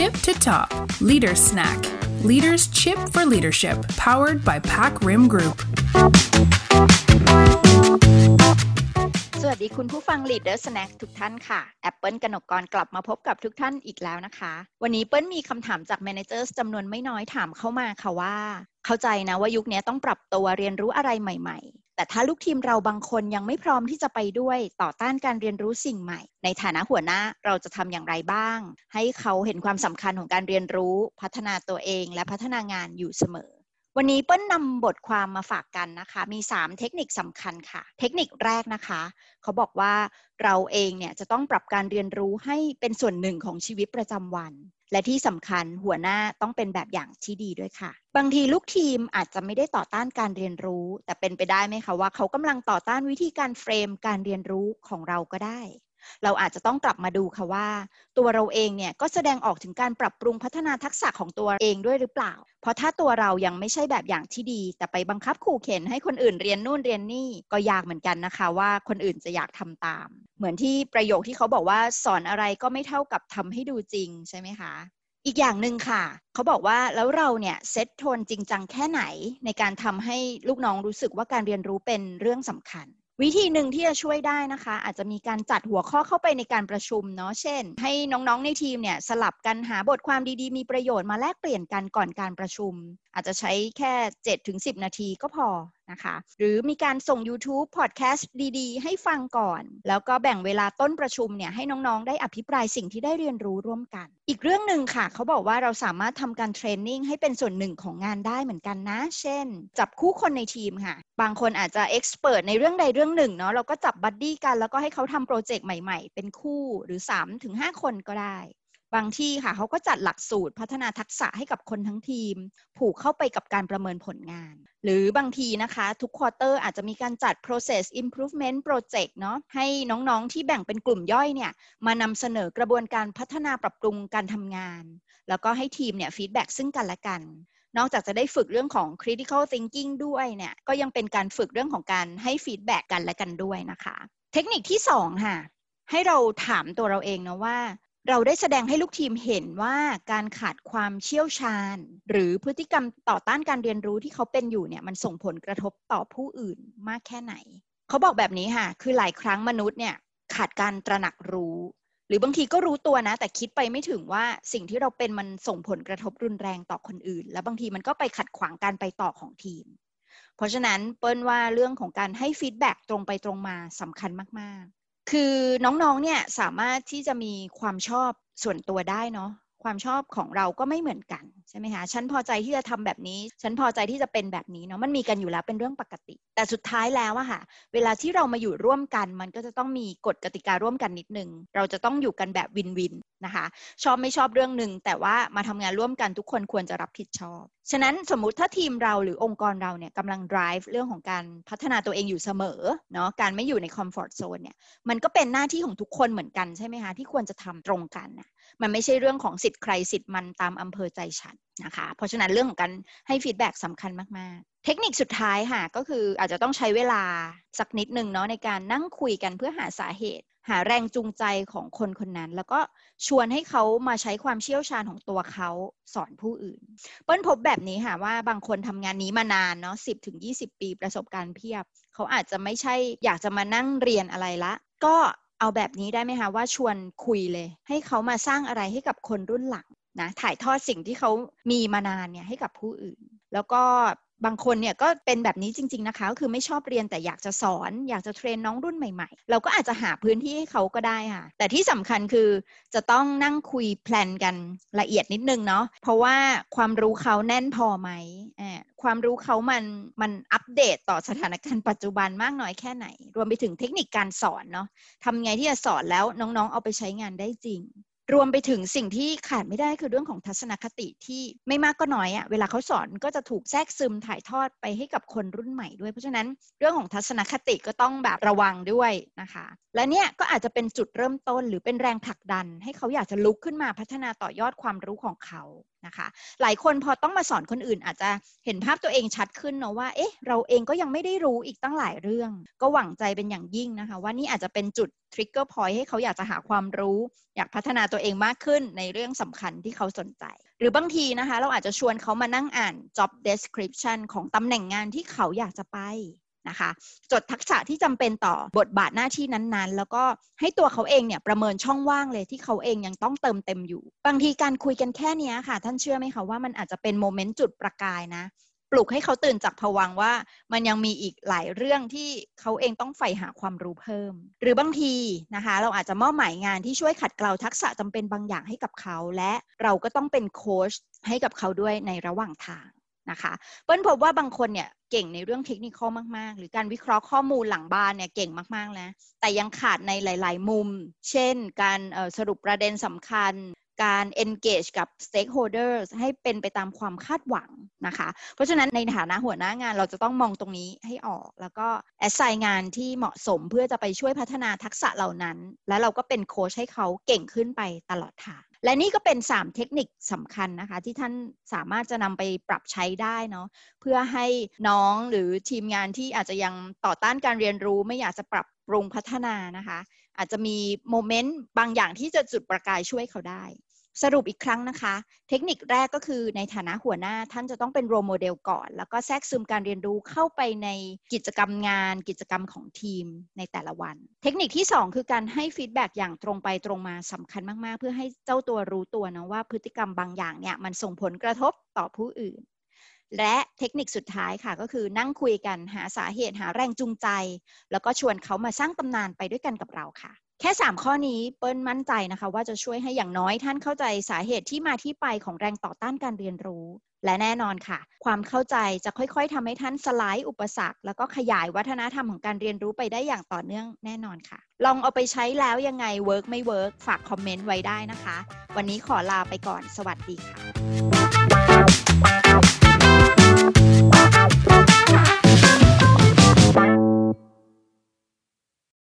tip to top Leader Snack Leaders Chip for Leadership powered by Pack Rim Group สวัสดีคุณผู้ฟัง Leader Snack ทุกท่านค่ะ แอปเปิลกนกกรกลับมาพบกับทุกท่านอีกแล้วนะคะ วันนี้เปิ้ลมีคำถามจาก Managers จำนวนไม่น้อยถามเข้ามาค่ะว่า เข้าใจนะว่ายุคนี้ต้องปรับตัวเรียนรู้อะไรใหม่ ๆ แต่ถ้าลูกทีมเราบางคนยังไม่พร้อมที่จะไปด้วยต่อต้านการเรียนรู้สิ่งใหม่ ในฐานะหัวหน้าเราจะทำอย่างไรบ้าง ให้เขาเห็นความสำคัญของการเรียนรู้ พัฒนาตัวเอง และพัฒนางานอยู่เสมอ วันนี้เปิ้ลนำบทความมาฝากกันนะคะ มี 3 เทคนิคสำคัญค่ะ เทคนิคแรกนะคะ เขาบอกว่าเราเองเนี่ยจะต้องปรับการเรียนรู้ให้เป็นส่วนหนึ่งของชีวิตประจำวัน และที่สำคัญหัวหน้าต้องเป็นแบบอย่างที่ดีด้วยค่ะ บางทีลูกทีมอาจจะไม่ได้ต่อต้านการเรียนรู้ แต่เป็นไปได้ไหมคะว่าเขากำลังต่อต้านวิธีการเฟรมการเรียนรู้ของเราก็ได้ เราอาจจะต้องกลับมาดูค่ะว่า ตัวเราเองเนี่ยก็แสดงออกถึงการปรับปรุงพัฒนาทักษะของตัวเองด้วยหรือเปล่า เพราะถ้าตัวเรายังไม่ใช่แบบอย่างที่ดี แต่ไปบังคับขู่เข็นให้คนอื่นเรียนนู่นเรียนนี่ก็ยากเหมือนกันนะคะว่าคนอื่นจะอยากทำตาม เหมือนที่ประโยคที่เขาบอกว่าสอนอะไรก็ไม่เท่ากับทำให้ดูจริงใช่ไหมคะอีกอย่างหนึ่งค่ะ เขาบอกว่าแล้วเราเนี่ยเซตโทนจริงจังแค่ไหนในการทำให้ลูกน้องรู้สึกว่าการเรียนรู้เป็นเรื่องสำคัญ วิธีหนึ่งที่จะช่วยได้นะคะ อาจจะมีการจัดหัวข้อเข้าไปในการประชุมเนาะเช่น ให้น้องๆในทีมเนี่ยสลับกันหาบทความดีๆ มีประโยชน์มาแลกเปลี่ยนกันก่อนการประชุม อาจจะใช้แค่ 7-10 นาทีก็พอ นะคะ หรือมีการส่ง YouTube Podcast ดีๆ ให้ฟังก่อน แล้วก็แบ่งเวลาต้นประชุมเนี่ยให้น้องๆ ได้อภิปรายสิ่งที่ได้เรียนรู้ร่วมกัน อีกเรื่องหนึ่งค่ะ เขาบอกว่าเราสามารถทำการเทรนนิ่งให้เป็นส่วนหนึ่งของงานได้เหมือนกันนะ เช่น จับคู่คนในทีมค่ะ บางคนอาจจะ expert ในเรื่องใดเรื่องหนึ่งเนาะเราก็จับ buddy กันแล้วก็ให้เขาทำโปรเจกต์ใหม่ ๆ เป็นคู่หรือ3-5 คนก็ได้ บางทีค่ะเขาก็จัดหลักสูตรพัฒนาทักษะให้กับคนทั้งทีม ผูกเข้าไปกับการประเมินผลงาน หรือบางทีนะคะ ทุก quarter อาจจะมีการจัด process improvement project เนาะให้น้องๆที่แบ่งเป็นกลุ่มย่อยเนี่ยมานำเสนอกระบวนการพัฒนาปรับปรุงการทำงาน แล้วก็ให้ทีมเนี่ยฟีดแบ็ซึ่งกันและกันนอกจากจะได้ฝึกเรื่องของ critical thinking ด้วยเนี่ยก็ยังเป็นการฝึกเรื่องของการให้ฟีดแบ็กกันและกันด้วยนะคะ เทคนิคที่2ค่ะให้เราถามตัวเราเองนะว่า เราได้แสดงให้ลูกทีมเห็นว่าการขาดความเชี่ยวชาญ หรือพฤติกรรมต่อต้านการเรียนรู้ที่เขาเป็นอยู่เนี่ยมันส่งผลกระทบต่อผู้อื่นมากแค่ไหน เขาบอกแบบนี้ค่ะ คือหลายครั้งมนุษย์เนี่ยขาดการตระหนักรู้ หรือบางทีก็รู้ตัวนะ แต่คิดไปไม่ถึงว่าสิ่งที่เราเป็นมันส่งผลกระทบรุนแรงต่อคนอื่น และบางทีมันก็ไปขัดขวางการไปต่อของทีม เพราะฉะนั้นเปิ้ลว่าเรื่องของการให้ฟีดแบ็ตรงไปตรงมาสำคัญมากๆ คือน้องๆเนี่ยสามารถที่จะมีความชอบส่วนตัวได้เนาะ ความชอบของเราก็ไม่เหมือนกันใช่ไหมคะฉันพอใจที่จะทำแบบนี้ ฉันพอใจที่จะเป็นแบบนี้เนาะมันมีกันอยู่แล้วเป็นเรื่องปกติ แต่สุดท้ายแล้วอะค่ะเวลาที่เรามาอยู่ร่วมกัน มันก็จะต้องมีกฎกติการ่วมกันนิดนึง เราจะต้องอยู่กันแบบวินวินนะคะชอบไม่ชอบเรื่องหนึ่งแต่ว่ามาทำงานร่วมกันทุกคนควรจะรับผิดชอบ ฉะนั้นสมมุติถ้าทีมเราหรือองค์กรเราเนี่ยกำลัง drive เรื่องของการพัฒนาตัวเองอยู่เสมอเนาะการไม่อยู่ใน comfort zone เนี่ยมันก็เป็นหน้าที่ของทุกคนเหมือนกันใช่ไหมคะที่ควรจะทำตรงกันนะ มันไม่ใช่เรื่องของสิทธิ์ใครสิทธิ์มันตามอำเภอใจฉันนะคะ เพราะฉะนั้นเรื่องของการให้ฟีดแบ็กสำคัญมาก ๆ เทคนิคสุดท้ายค่ะ ก็คืออาจจะต้องใช้เวลาสักนิดหนึ่งเนาะในการนั่งคุยกันเพื่อหาสาเหตุ หาแรงจูงใจของคนคนนั้น แล้วก็ชวนให้เขามาใช้ความเชี่ยวชาญของตัวเขาสอนผู้อื่น เปิ้ลพบแบบนี้ค่ะว่าบางคนทำงานนี้มานานเนาะสิบถึงยีปีประสบการณ์เพียบ เขาอาจจะไม่ใช่อยากจะมานั่งเรียนอะไรละ ก็ เอาแบบนี้ได้ไหมคะว่าชวนคุยเลย ให้เขามาสร้างอะไรให้กับคนรุ่นหลังนะถ่ายทอดสิ่งที่เขามีมานานเนี่ยให้กับผู้อื่น แล้วก็ บางคนเนี่ยก็เป็นแบบนี้จริง ๆนะคะ ก็คือไม่ชอบเรียนแต่อยากจะสอน อยากจะเทรนน้องรุ่นใหม่ๆ เราก็อาจจะหาพื้นที่ให้เขาก็ได้ค่ะ แต่ที่สำคัญคือจะต้องนั่งคุยแพลนกันละเอียดนิดนึงเนาะเพราะว่าความรู้เขาแน่นพอไหมความรู้เขามันมันอัปเดตต่อสถานการณ์ปัจจุบันมากน้อยแค่ไหน รวมไปถึงเทคนิคการสอนเนาะทำไงที่จะสอนแล้วน้องๆ เอาไปใช้งานได้จริง รวมไปถึงสิ่งที่ขาดไม่ได้คือเรื่องของทัศนคติที่ไม่มากก็น้อยอะ่ะเวลาเขาสอนก็จะถูกแทรกซึมถ่ายทอดไปให้กับคนรุ่นใหม่ด้วย เพราะฉะนั้นเรื่องของทัศนคติก็ต้องแบบระวังด้วยนะคะ และเนี่ยก็อาจจะเป็นจุดเริ่มต้นหรือเป็นแรงผลักดัน ให้เขาอยากจะลุกขึ้นมาพัฒนาต่อยอดความรู้ของเขานะคะ หลายคนพอต้องมาสอนคนอื่น อาจจะเห็นภาพตัวเองชัดขึ้นเนาะว่า เอ๊ะ เราเองก็ยังไม่ได้รู้อีกตั้งหลายเรื่อง ก็หวังใจเป็นอย่างยิ่งนะคะ ว่านี่อาจจะเป็นจุด trigger point ให้เขาอยากจะหาความรู้ อยากพัฒนาตัวเองมากขึ้นในเรื่องสำคัญที่เขาสนใจ หรือบางทีนะคะ เราอาจจะชวนเขามานั่งอ่าน job description ของตำแหน่งงานที่เขาอยากจะไป นะคะ จดทักษะที่จำเป็นต่อบทบาทหน้าที่นั้นๆ แล้วก็ให้ตัวเขาเองเนี่ยประเมินช่องว่างเลยที่เขาเองยังต้องเติมเต็มอยู่ บางทีการคุยกันแค่นี้ค่ะ ท่านเชื่อไหมคะว่ามันอาจจะเป็น moment จุดประกายนะ ปลุกให้เขาตื่นจากผวังว่า มันยังมีอีกหลายเรื่องที่เขาเองต้องใฝ่หาความรู้เพิ่ม หรือบางทีนะคะ เราอาจจะมอบหมายงานที่ช่วยขัดเกลาทักษะจำเป็นบางอย่างให้กับเขา และเราก็ต้องเป็นโค้ชให้กับเขาด้วยในระหว่างทาง นะคะเปิ้ลพบว่าบางคนเนี่ยเก่งในเรื่องเทคนิคมาก ๆ หรือการวิเคราะห์ข้อมูลหลังบ้านเนี่ยเก่งมากๆแล้วแต่ยังขาดในหลาย ๆ มุม เช่น การสรุปประเด็นสำคัญการ engage กับ stakeholders ให้เป็นไปตามความคาดหวังนะคะ เพราะฉะนั้นในฐานะหัวหน้างานเราจะต้องมองตรงนี้ให้ออก แล้วก็ assign งานที่เหมาะสมเพื่อจะไปช่วยพัฒนาทักษะเหล่านั้น และเราก็เป็นโค้ชให้เขาเก่งขึ้นไปตลอดทาง และนี่ก็เป็น 3 เทคนิคสำคัญนะคะ ที่ท่านสามารถจะนำไปปรับใช้ได้เนาะเพื่อให้น้องหรือทีมงานที่อาจจะยังต่อต้านการเรียนรู้ไม่อยากจะปรับปรุงพัฒนานะคะ อาจจะมี moment บางอย่างที่จะจุดประกายช่วยเขาได้ สรุปอีกครั้งนะคะ เทคนิคแรกก็คือในฐานะหัวหน้าท่านจะต้องเป็น role model ก่อน แล้วก็แทรกซึมการเรียนรู้เข้าไปในกิจกรรมงาน กิจกรรมของทีมในแต่ละวัน เทคนิคที่ 2 คือการให้ feedback อย่างตรงไปตรงมาสำคัญมาก ๆ เพื่อให้เจ้าตัวรู้ตัวนะว่าพฤติกรรมบางอย่างเนี่ยมันส่งผลกระทบต่อผู้อื่น และเทคนิคสุดท้ายค่ะก็คือนั่งคุยกันหาสาเหตุหาแรงจูงใจ แล้วก็ชวนเขามาสร้างตำนานไปด้วยกันกับเราค่ะ แค่ 3 ข้อนี้เปิ้ลมั่นใจนะคะ ว่าจะช่วยให้อย่างน้อยท่านเข้าใจสาเหตุที่มาที่ไปของแรงต่อต้านการเรียนรู้ และแน่นอนค่ะ ความเข้าใจจะค่อยๆทำให้ท่านสลายอุปสรรค แล้วก็ขยายวัฒนธรรมของการเรียนรู้ไปได้อย่างต่อเนื่องแน่นอนค่ะ ลองเอาไปใช้แล้วยังไง work ไม่ work ฝากคอมเมนต์ไว้ได้นะคะ วันนี้ขอลาไปก่อนสวัสดีค่ะ